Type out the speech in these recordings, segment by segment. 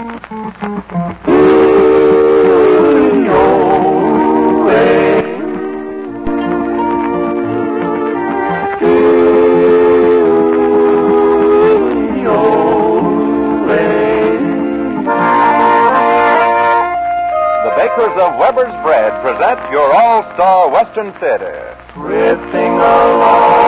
The bakers of Weber's Bread present your all-star Western Theater. Drifting along,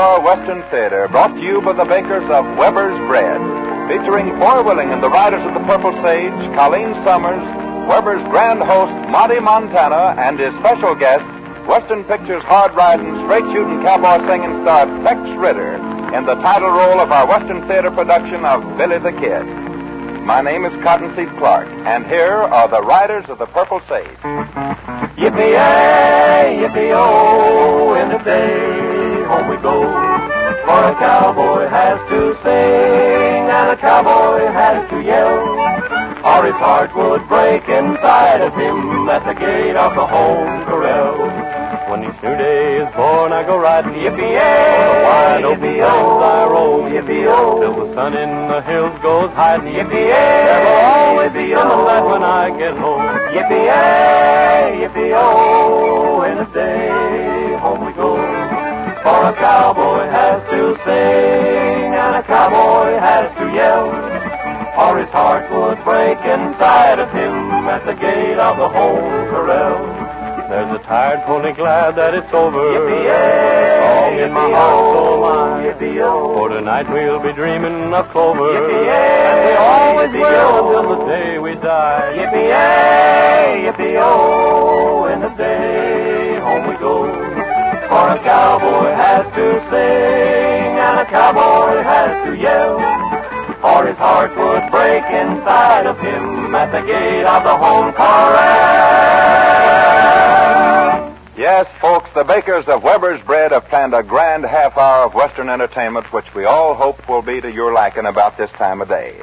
all-star Western Theater, brought to you by the bakers of Weber's Bread, featuring Foy Willing and the Riders of the Purple Sage, Colleen Summers, Weber's grand host Monty Montana, and his special guest, Western Pictures hard-riding, straight-shooting cowboy singing star Tex Ritter, in the title role of our Western Theater production of Billy the Kid. My name is Cottonseed Clark, and here are the Riders of the Purple Sage. Yippee-yay, yippee-oh, in the day, go. For a cowboy has to sing, and a cowboy has to yell, or his heart would break inside of him at the gate of the home corral. When each new day is born, I go riding, yippee-yay, the wide open plains I roam, yippee-oh, till the sun in the hills goes hiding, yippee-yay, there will always be a light when I get home, yippee-yay, yippee-oh, in a day, home we go. For a cowboy has to sing, and a cowboy has to yell, or his heart would break inside of him at the gate of the home corral. There's a tired pony glad that it's over. Yippee-yay! Song in my heart, so am I. Yippee-oh! For tonight we'll be dreaming of clover. Yippee-yay! And we always will until the day we die. Yippee-yay! Yippee-oh! In the day, home we go. For a cowboy has to sing, and a cowboy has to yell. Or his heart would break inside of him at the gate of the home corral. Yes, folks, the bakers of Weber's Bread have planned a grand half hour of Western entertainment, which we all hope will be to your liking about this time of day.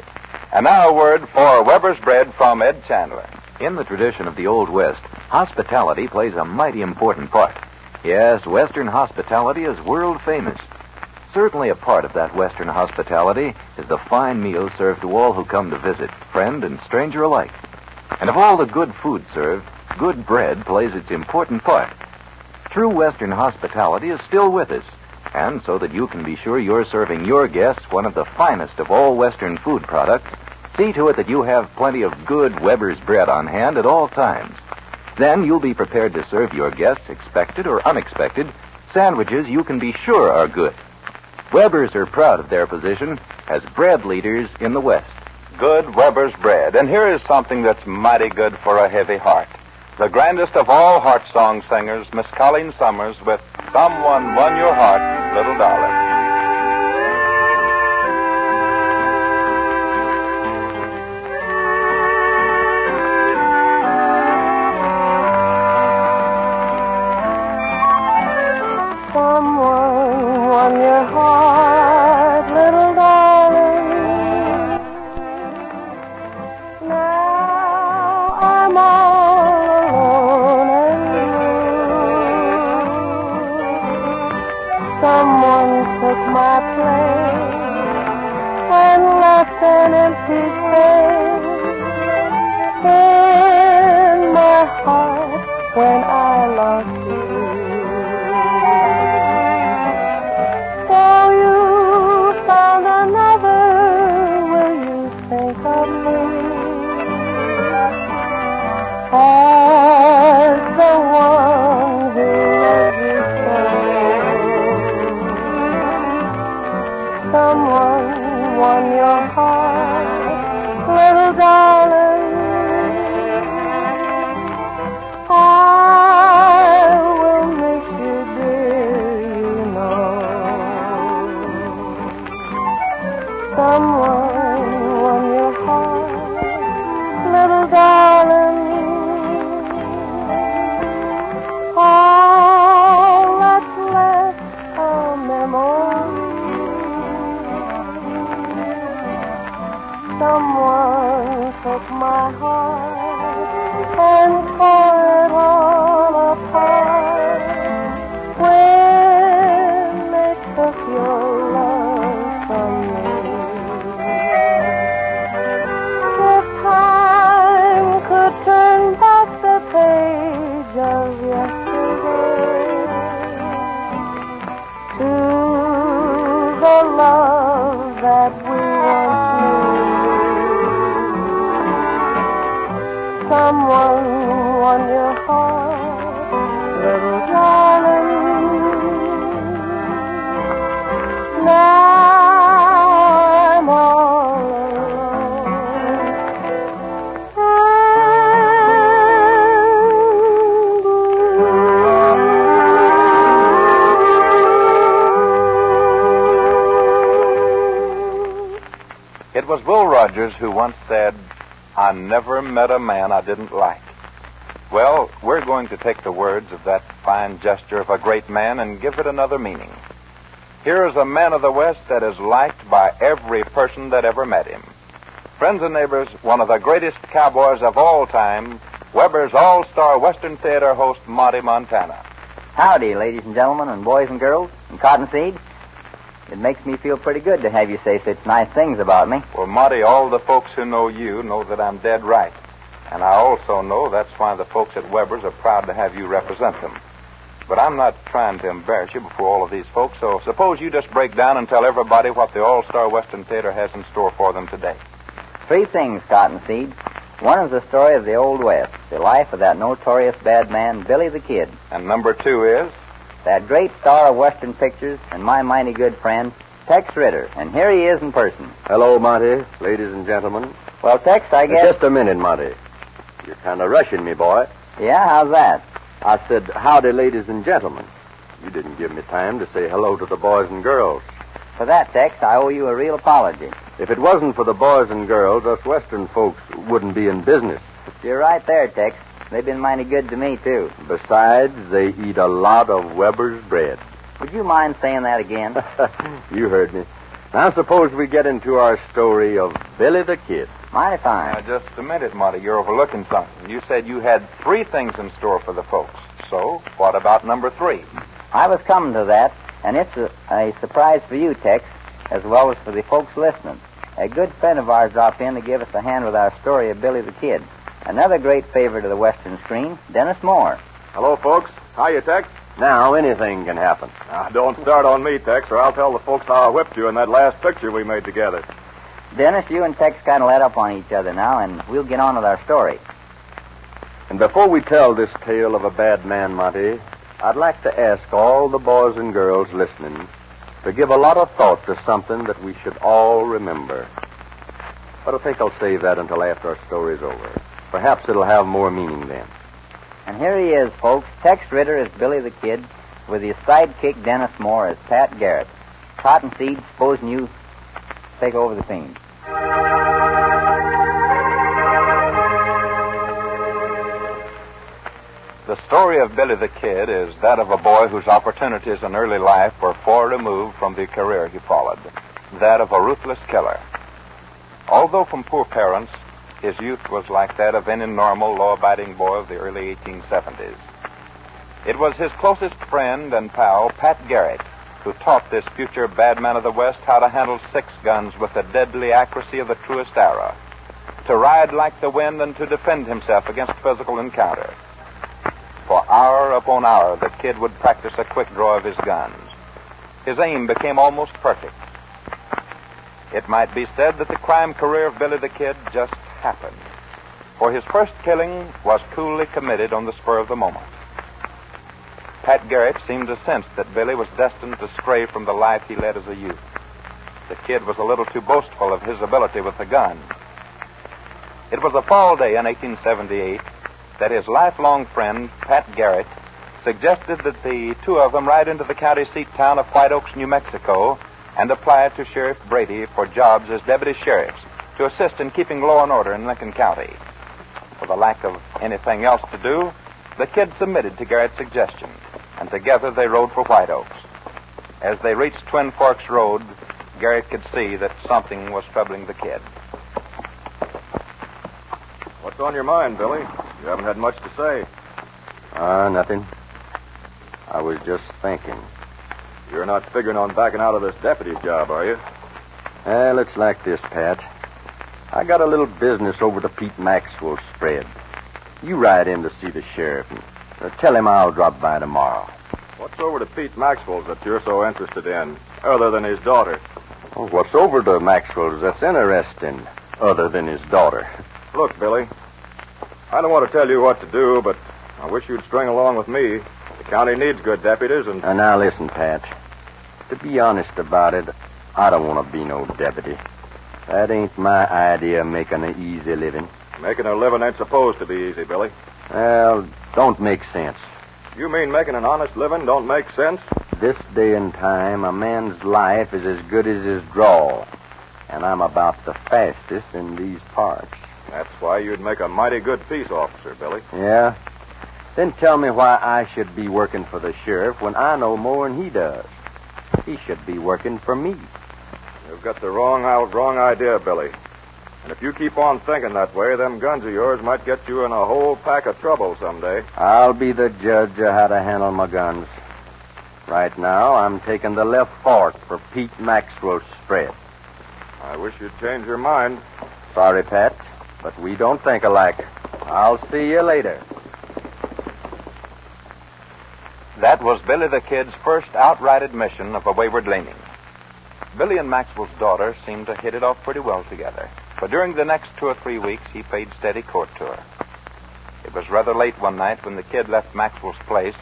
And now a word for Weber's Bread from Ed Chandler. In the tradition of the Old West, hospitality plays a mighty important part. Yes, Western hospitality is world famous. Certainly a part of that Western hospitality is the fine meals served to all who come to visit, friend and stranger alike. And of all the good food served, good bread plays its important part. True Western hospitality is still with us, and so that you can be sure you're serving your guests one of the finest of all Western food products, see to it that you have plenty of good Weber's bread on hand at all times. Then you'll be prepared to serve your guests, expected or unexpected, sandwiches you can be sure are good. Weber's are proud of their position as bread leaders in the West. Good Weber's Bread. And here is something that's mighty good for a heavy heart. The grandest of all heart song singers, Miss Colleen Summers, with Someone Won Your Heart, Little Darling. Who once said, I never met a man I didn't like. Well, we're going to take the words of that fine gesture of a great man and give it another meaning. Here is a man of the West that is liked by every person that ever met him. Friends and neighbors, one of the greatest cowboys of all time, Weber's All Star Western Theater host, Monty Montana. Howdy, ladies and gentlemen, and boys and girls, and cottonseed. It makes me feel pretty good to have you say such nice things about me. Well, Monty, all the folks who know you know that I'm dead right. And I also know that's why the folks at Weber's are proud to have you represent them. But I'm not trying to embarrass you before all of these folks, so suppose you just break down and tell everybody what the All Star Western Theater has in store for them today. Three things, Cottonseed. One is the story of the Old West, the life of that notorious bad man, Billy the Kid. And number two is? That great star of Western pictures and my mighty good friend, Tex Ritter. And here he is in person. Hello, Monty, ladies and gentlemen. Well, Tex, I uh, guess. Just a minute, Monty. You're kind of rushing me, boy. Yeah, how's that? I said, howdy, ladies and gentlemen. You didn't give me time to say hello to the boys and girls. For that, Tex, I owe you a real apology. If it wasn't for the boys and girls, us Western folks wouldn't be in business. You're right there, Tex. They've been mighty good to me, too. Besides, they eat a lot of Weber's bread. Would you mind saying that again? you heard me. Now, suppose we get into our story of Billy the Kid. Mighty fine. Now, just a minute, Monty. You're overlooking something. You said you had three things in store for the folks. So, what about number three? I was coming to that, and it's a, a surprise for you, Tex, as well as for the folks listening. A good friend of ours dropped in to give us a hand with our story of Billy the Kid. Another great favorite of the Western screen, Dennis Moore. Hello, folks. How you, Tex? Now, anything can happen. Now, don't start on me, Tex, or I'll tell the folks how I whipped you in that last picture we made together. Dennis, you and Tex kind of let up on each other now, and we'll get on with our story. And before we tell this tale of a bad man, Monty, I'd like to ask all the boys and girls listening to give a lot of thought to something that we should all remember. But I think I'll save that until after our story's over. Perhaps it'll have more meaning then. And here he is, folks. Tex Ritter as Billy the Kid, with his sidekick Dennis Moore as Pat Garrett. Cottonseed, supposing you take over the scene. The story of Billy the Kid is that of a boy whose opportunities in early life were far removed from the career he followed, that of a ruthless killer. Although from poor parents, his youth was like that of any normal, law abiding boy of the early 1870s. It was his closest friend and pal, Pat Garrett, who taught this future bad man of the West how to handle six guns with the deadly accuracy of the truest arrow, to ride like the wind and to defend himself against physical encounter. For hour upon hour, the kid would practice a quick draw of his guns. His aim became almost perfect. It might be said that the crime career of Billy the Kid just happened. For his first killing was coolly committed on the spur of the moment. Pat Garrett seemed to sense that Billy was destined to stray from the life he led as a youth. The kid was a little too boastful of his ability with the gun. It was a fall day in 1878 that his lifelong friend, Pat Garrett, suggested that the two of them ride into the county seat town of White Oaks, New Mexico, and apply to Sheriff Brady for jobs as deputy sheriffs to assist in keeping law and order in Lincoln County. For the lack of anything else to do, the kid submitted to Garrett's suggestion, and together they rode for White Oaks. As they reached Twin Forks Road, Garrett could see that something was troubling the kid. What's on your mind, Billy? You haven't had much to say. Ah, uh, nothing. I was just thinking. You're not figuring on backing out of this deputy job, are you? Well, it's like this, Pat. I got a little business over to Pete Maxwell's spread. You ride in to see the sheriff and uh, tell him I'll drop by tomorrow. What's over to Pete Maxwell's that you're so interested in, other than his daughter? Oh, what's over to Maxwell's that's interesting, other than his daughter? Look, Billy, I don't want to tell you what to do, but I wish you'd string along with me. The county needs good deputies, and. Uh, now, listen, Pat. To be honest about it, I don't want to be no deputy. That ain't my idea of making an easy living. Making a living ain't supposed to be easy, Billy. Well, don't make sense. You mean making an honest living don't make sense? This day and time, a man's life is as good as his draw. And I'm about the fastest in these parts. That's why you'd make a mighty good peace officer, Billy. Yeah? Then tell me why I should be working for the sheriff when I know more than he does. He should be working for me. You've got the wrong, wrong idea, Billy. And if you keep on thinking that way, them guns of yours might get you in a whole pack of trouble someday. I'll be the judge of how to handle my guns. Right now, I'm taking the left fork for Pete Maxwell's spread. I wish you'd change your mind. Sorry, Pat, but we don't think alike. I'll see you later. That was Billy the Kid's first outright admission of a wayward leaning. Billy and Maxwell's daughter seemed to hit it off pretty well together. But during the next two or three weeks, he paid steady court to her. It was rather late one night when the kid left Maxwell's place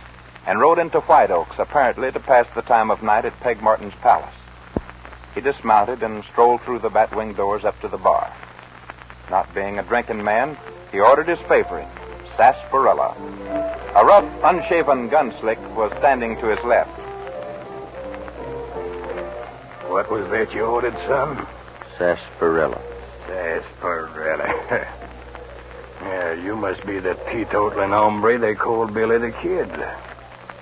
and rode into White Oaks, apparently to pass the time of night at Peg Martin's palace. He dismounted and strolled through the batwing doors up to the bar. Not being a drinking man, he ordered his favorite, sarsaparilla. A rough, unshaven gunslick was standing to his left. What was that you ordered, son? Sarsaparilla. Sarsaparilla. yeah, you must be the teetotaling hombre they called Billy the Kid.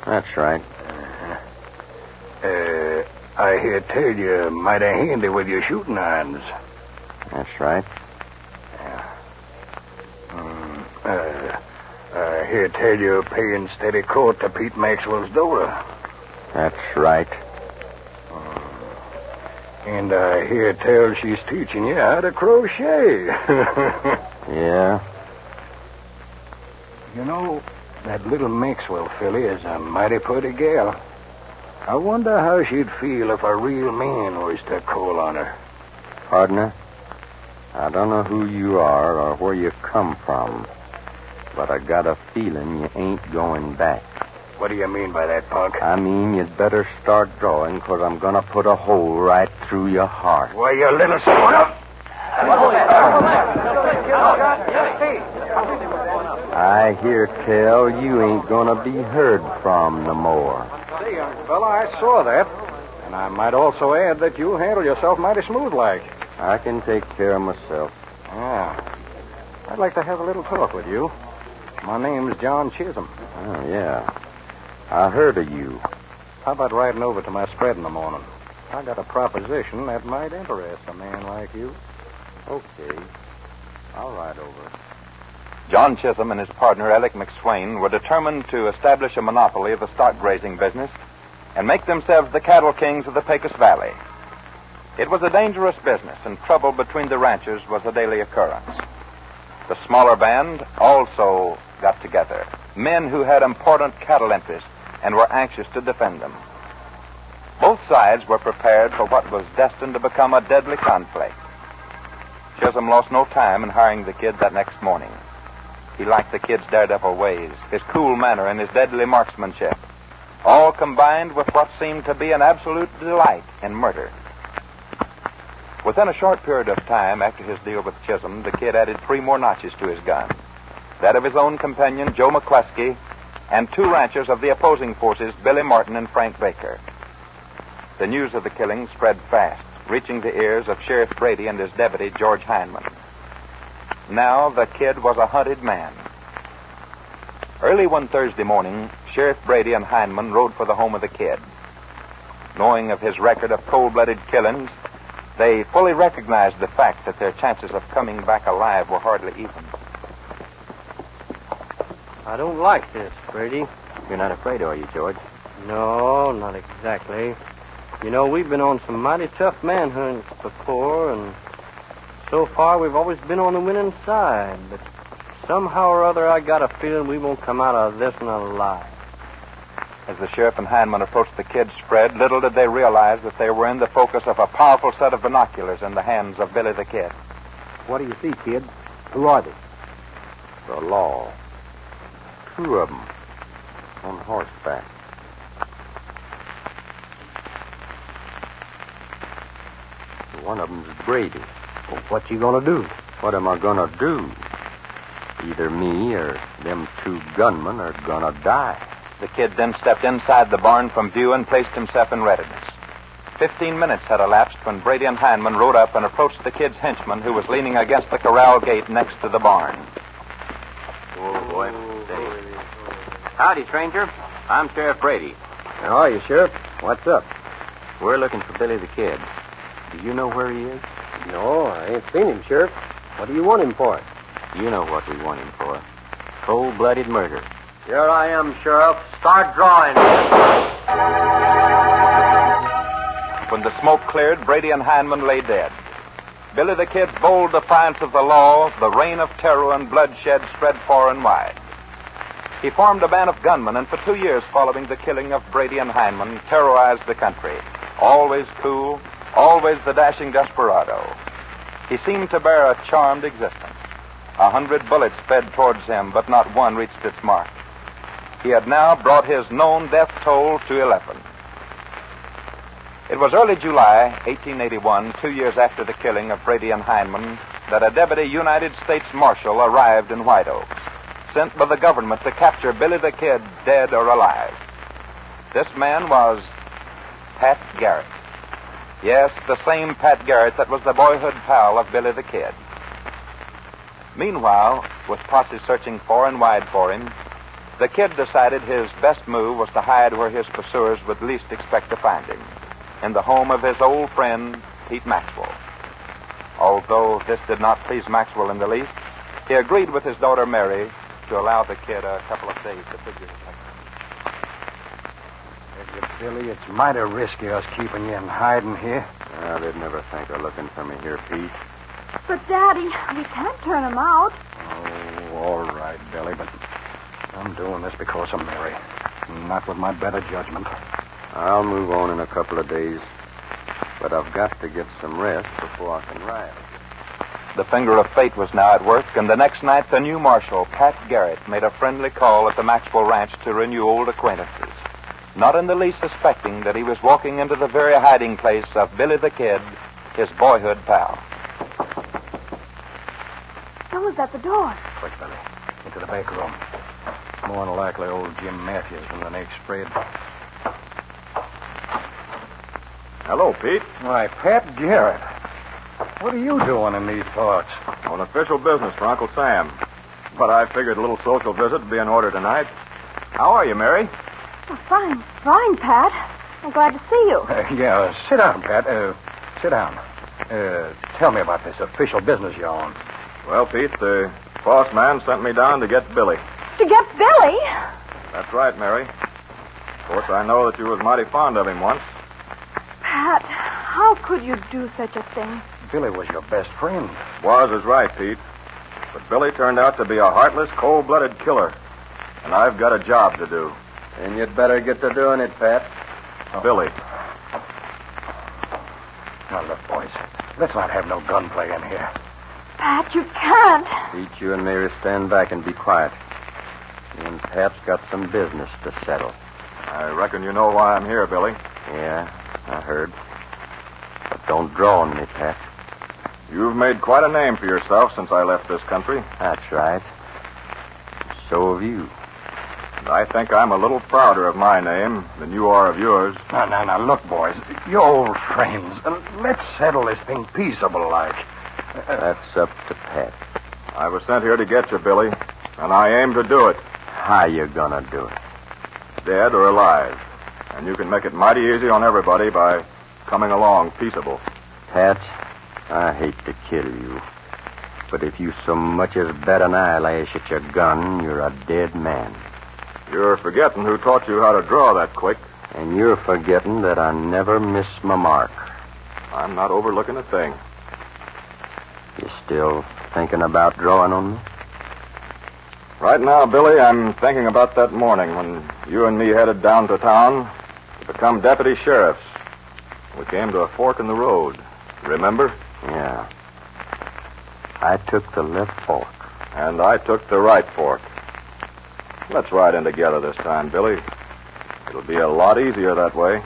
That's right. Uh-huh. Uh, I hear tell you mighty handy with your shooting irons. That's right. Yeah. Mm, uh, I hear tell you paying steady court to Pete Maxwell's daughter. That's right. And I hear tell she's teaching you how to crochet. yeah. You know, that little Maxwell filly is a mighty pretty gal. I wonder how she'd feel if a real man was to call on her. Partner, I don't know who you are or where you come from, but I got a feeling you ain't going back. What do you mean by that, punk? I mean you'd better start drawing, because I'm going to put a hole right through your heart. Why, you little spoil. I hear tell you ain't going to be heard from no more. Say, young fella, I saw that. And I might also add that you handle yourself mighty smooth like. I can take care of myself. Yeah. I'd like to have a little talk with you. My name's John Chisholm. Oh, yeah. I heard of you. How about riding over to my spread in the morning? I got a proposition that might interest a man like you. Okay. I'll ride over. John Chisholm and his partner, Alec McSween, were determined to establish a monopoly of the stock grazing business and make themselves the cattle kings of the Pecos Valley. It was a dangerous business, and trouble between the ranchers was a daily occurrence. The smaller band also got together, men who had important cattle interests and were anxious to defend them. Both sides were prepared for what was destined to become a deadly conflict. Chisholm lost no time in hiring the kid that next morning. He liked the kid's daredevil ways, his cool manner, and his deadly marksmanship, all combined with what seemed to be an absolute delight in murder. Within a short period of time after his deal with Chisholm, the kid added three more notches to his gun that of his own companion, Joe McCluskey, and two ranchers of the opposing forces, Billy Martin and Frank Baker. The news of the killing spread fast, reaching the ears of Sheriff Brady and his deputy, George Hindman. Now the kid was a hunted man. Early one Thursday morning, Sheriff Brady and Hindman rode for the home of the kid. Knowing of his record of cold-blooded killings, they fully recognized the fact that their chances of coming back alive were hardly even. I don't like this, Brady. You're not afraid, are you, George? No, not exactly. You know, we've been on some mighty tough manhunts before, and so far we've always been on the winning side. But somehow or other, I got a feeling we won't come out of this one alive. As the sheriff and Hindman approached the kid's spread, little did they realize that they were in the focus of a powerful set of binoculars in the hands of Billy the Kid. What do you see, kid? Who are they? The law. Two of them. On horseback. One of them's Brady. Well, what you gonna do? What am I gonna do? Either me or them two gunmen are gonna die. The kid then stepped inside the barn from view and placed himself in readiness. Fifteen minutes had elapsed when Brady and Hindman rode up and approached the kid's henchman, who was leaning against the corral gate next to the barn. Oh, boy. Howdy, stranger. I'm Sheriff Brady. How are you, Sheriff? What's up? We're looking for Billy the Kid. Do you know where he is? No, I ain't seen him, Sheriff. What do you want him for? You know what we want him for. Cold-blooded murder. Here I am, Sheriff. Start drawing. When the smoke cleared, Brady and Hindman lay dead. Billy the Kid's bold defiance of the law, the reign of terror and bloodshed spread far and wide. He formed a band of gunmen, and for two years following the killing of Brady and Hindman, terrorized the country. Always cool, always the dashing desperado. He seemed to bear a charmed existence. A hundred bullets sped towards him, but not one reached its mark. He had now brought his known death toll to 11. It was early July, 1881, two years after the killing of Brady and Hindman, that a deputy United States Marshal arrived in White Oaks, sent by the government to capture Billy the Kid, dead or alive. This man was Pat Garrett. Yes, the same Pat Garrett that was the boyhood pal of Billy the Kid. Meanwhile, with posse searching far and wide for him, the kid decided his best move was to hide where his pursuers would least expect to find him in the home of his old friend, Pete Maxwell. Although this did not please Maxwell in the least, he agreed with his daughter Mary to allow the kid a couple of days to figure his Billy, it's mighty risky us keeping you in hiding here. Well, they'd never think of looking for me here, Pete. But, Daddy, we can't turn him out. Oh, all right, Billy, but I'm doing this because of Mary. Not with my better judgment. I'll move on in a couple of days. But I've got to get some rest before I can ride. The finger of fate was now at work, and the next night the new marshal, Pat Garrett, made a friendly call at the Maxwell Ranch to renew old acquaintances. Not in the least suspecting that he was walking into the very hiding place of Billy the Kid, his boyhood pal. Someone's at the door. Quick, Billy. Into the back room. More than likely old Jim Matthews from the next spread. Hello, Pete. Why, Pat Garrett. What are you doing in these parts? On official business for Uncle Sam. But I figured a little social visit would be in order tonight. How are you, Mary? Oh, fine, fine, Pat. I'm glad to see you. Uh, yeah, uh, sit down, Pat. Uh, sit down. Uh, tell me about this official business you're on. Well, Pete, the boss man sent me down to get Billy. To get Billy? That's right, Mary. Of course, I know that you was mighty fond of him once. Pat, how could you do such a thing? Billy was your best friend. Was is right, Pete. But Billy turned out to be a heartless, cold-blooded killer. And I've got a job to do. Then you'd better get to doing it, Pat. Billy. Now, look, boys. Let's not have no gunplay in here. Pat, you can't. Pete, you and Mary stand back and be quiet. Me and Pat's got some business to settle. I reckon you know why I'm here, Billy. Yeah, I heard. But don't draw on me, Pat. You've made quite a name for yourself since I left this country. That's right. So have you. And I think I'm a little prouder of my name than you are of yours. Now, now, now, look, boys. You're old friends. Uh, let's settle this thing peaceable like. That's up to Pat. I was sent here to get you, Billy, and I aim to do it. How you gonna do it? Dead or alive. And you can make it mighty easy on everybody by coming along peaceable. Pat, I hate to kill you. But if you so much as bat an eyelash at your gun, you're a dead man. You're forgetting who taught you how to draw that quick. And you're forgetting that I never miss my mark. I'm not overlooking a thing. You still thinking about drawing on me? Right now, Billy, I'm thinking about that morning when you and me headed down to town to become deputy sheriffs. We came to a fork in the road. Remember? Yeah. I took the left fork. And I took the right fork. Let's ride in together this time, Billy. It'll be a lot easier that way.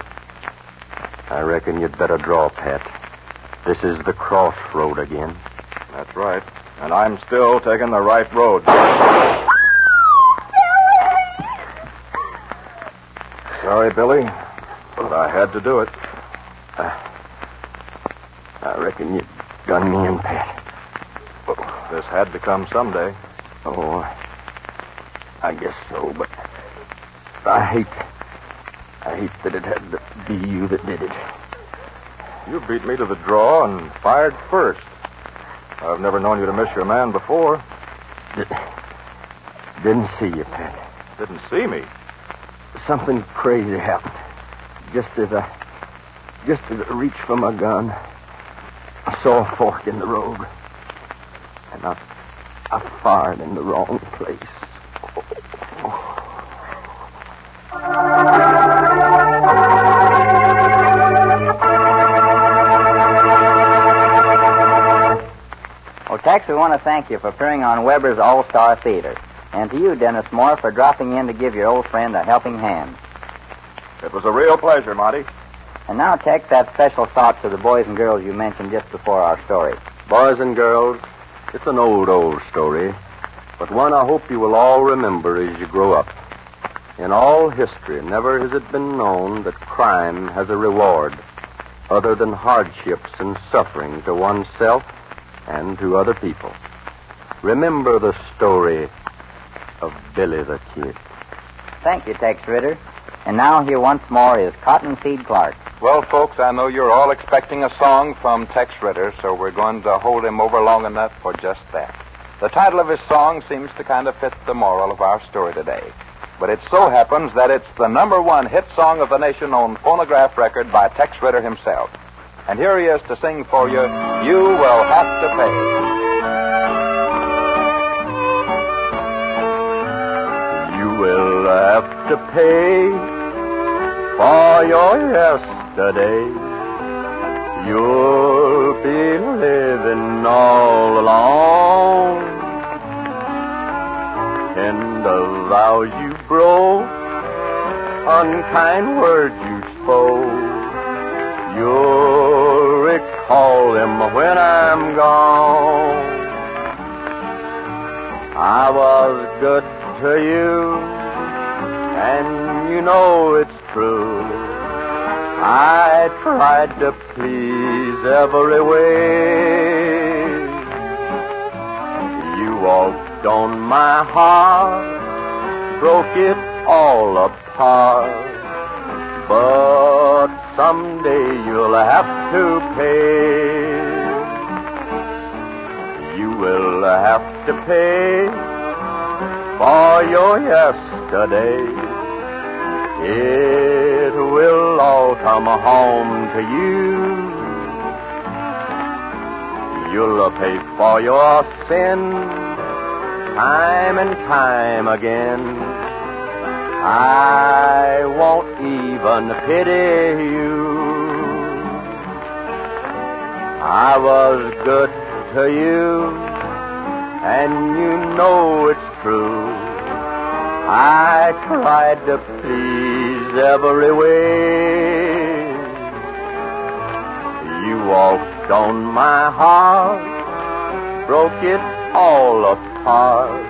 I reckon you'd better draw, Pat. This is the crossroad again. That's right. And I'm still taking the right road. Sorry, Billy, but I had to do it. I reckon you done me in, Pat. Oh, this had to come someday. Oh, I guess so, but I hate, I hate that it had to be you that did it. You beat me to the draw and fired first. I've never known you to miss your man before. Did, didn't see you, Pat. Didn't see me. Something crazy happened. Just as I, just as I reached for my gun, I saw a fork in the road, and I, I fired in the wrong place. Well, Tex, we want to thank you for appearing on Weber's All Star Theater. And to you, Dennis Moore, for dropping in to give your old friend a helping hand. It was a real pleasure, Monty. And now, Tex, that special thought to the boys and girls you mentioned just before our story. Boys and girls, it's an old, old story, but one I hope you will all remember as you grow up. In all history, never has it been known that crime has a reward other than hardships and suffering to oneself and to other people. Remember the story of Billy the Kid. Thank you, Tex Ritter. And now here once more is Cottonseed Clark. Well, folks, I know you're all expecting a song from Tex Ritter, so we're going to hold him over long enough for just that. The title of his song seems to kind of fit the moral of our story today. But it so happens that it's the number one hit song of the nation on phonograph record by Tex Ritter himself. And here he is to sing for you, You Will Have to Pay. You will have to pay for your yesterday. You'll be living all alone. And the vows you broke, unkind words you spoke, you'll recall them when I'm gone. I was good to you, and you know it's true. I tried to please every way. You walked on my heart, broke it all apart. But someday you'll have to pay. You will have to pay for your yesterday. It will all come home to you. You'll pay for your sin time and time again. I won't even pity you. I was good to you, and you know it's true. I tried to please every way. You walked on my heart, broke it all apart.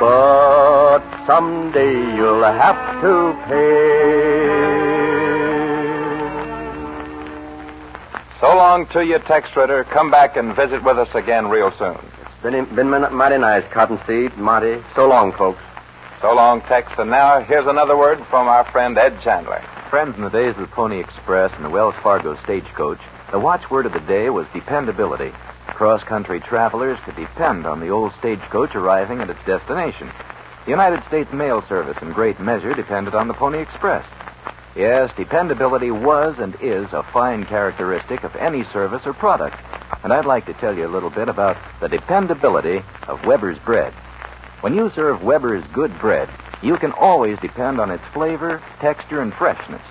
But someday you'll have to pay. So long to you, Tex Ritter. Come back and visit with us again real soon. It's Been, been mighty nice, Cottonseed, Monty. So long, folks. So long, Tex. And now here's another word from our friend Ed Chandler. Friends, in the days of the Pony Express and the Wells Fargo stagecoach, the watchword of the day was dependability. Cross-country travelers could depend on the old stagecoach arriving at its destination. The United States Mail Service, in great measure, depended on the Pony Express. Yes, dependability was and is a fine characteristic of any service or product. And I'd like to tell you a little bit about the dependability of Weber's bread. When you serve Weber's good bread, you can always depend on its flavor, texture, and freshness.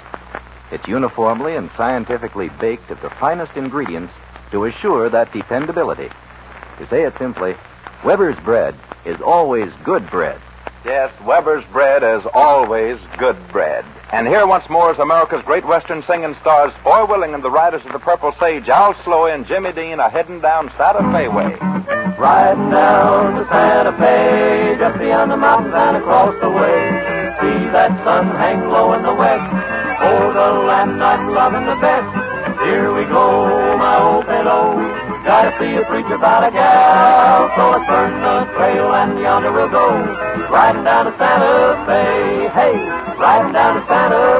It's uniformly and scientifically baked of the finest ingredients to assure that dependability. To say it simply, Weber's bread is always good bread. Yes, Weber's bread is always good bread. And here once more is America's great western singing stars, Foy Willing and the Riders of the Purple Sage, Al Sloey and Jimmy Dean, are heading down Santa Fe way. Riding down to Santa Fe, just beyond the mountains and across the way. See that sun hang low in the west. Oh, the land I'm loving the best. Here we go, my old fellow. Gotta see a preacher about a gal. So let's burn the trail and yonder we'll go. Riding down to Santa Fe. Hey, riding down to Santa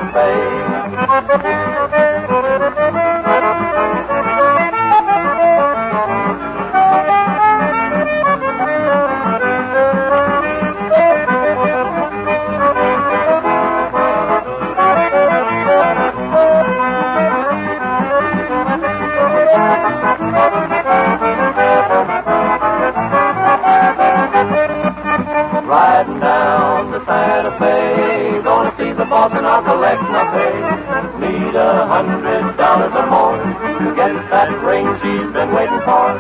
Riding down to Santa Fe, gonna see the boss and I'll collect my pay. Need a hundred dollars or more to get that ring she's been waiting for.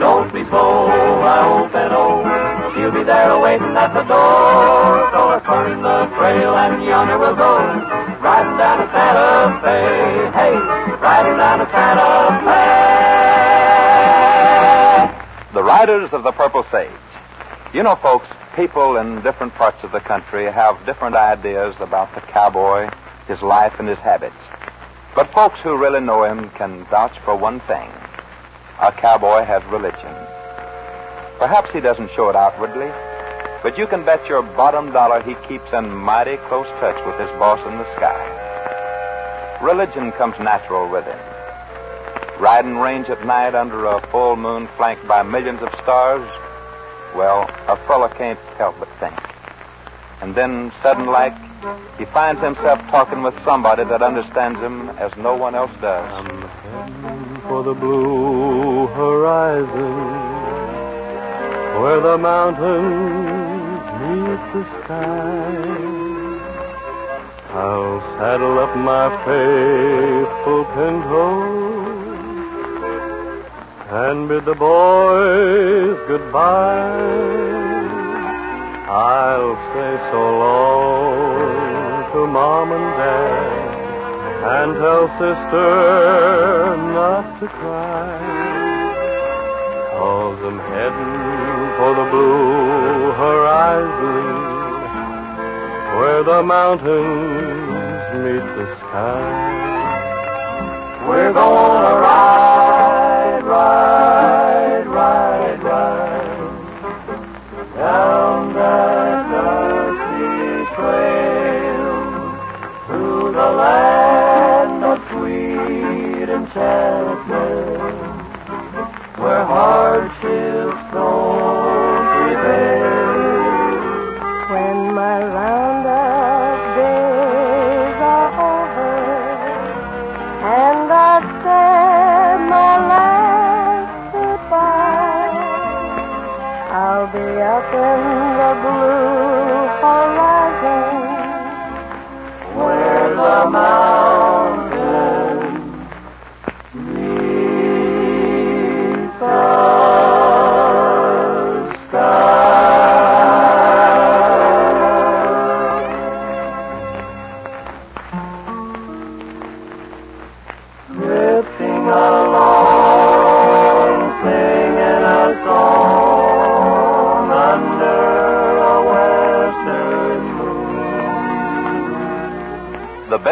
Don't be slow, I hope and oh, she'll be there waiting at the door. So let's burn the trail and yonder we'll go. Riding down to Santa Fe, hey, riding down to Santa Fe. The Riders of the Purple Sage. You know, folks, people in different parts of the country have different ideas about the cowboy, his life, and his habits. But folks who really know him can vouch for one thing. A cowboy has religion. Perhaps he doesn't show it outwardly, but you can bet your bottom dollar he keeps in mighty close touch with his boss in the sky. Religion comes natural with him. Riding range at night under a full moon flanked by millions of stars, well, a fella can't help but think. And then, sudden like, he finds himself talking with somebody that understands him as no one else does. I'm for the blue horizon where the mountains meet the sky. I'll saddle up my faithful pinto and bid the boys goodbye. I'll say so long to mom and dad and tell sister not to cry. Cause I'm heading for the blue horizon where the mountains meet the sky. We're gonna ride,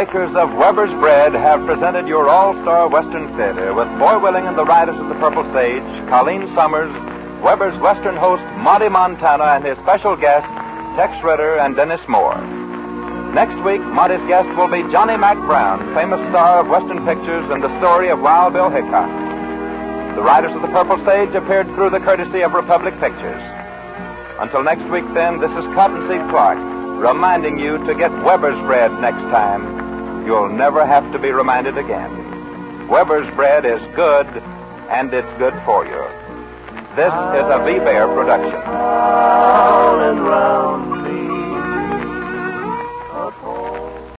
bakers of Weber's Bread have presented your all-star Western Theater with Foy Willing and the Riders of the Purple Sage, Colleen Summers, Weber's Western host Monty Montana, and his special guests Tex Ritter and Dennis Moore. Next week, Monty's guest will be Johnny Mack Brown, famous star of Western pictures and the story of Wild Bill Hickok. The Riders of the Purple Sage appeared through the courtesy of Republic Pictures. Until next week, then, this is Cottonseed Clark reminding you to get Weber's bread next time. You'll never have to be reminded again. Weber's bread is good, and it's good for you. This is a V-Bear production. Round and round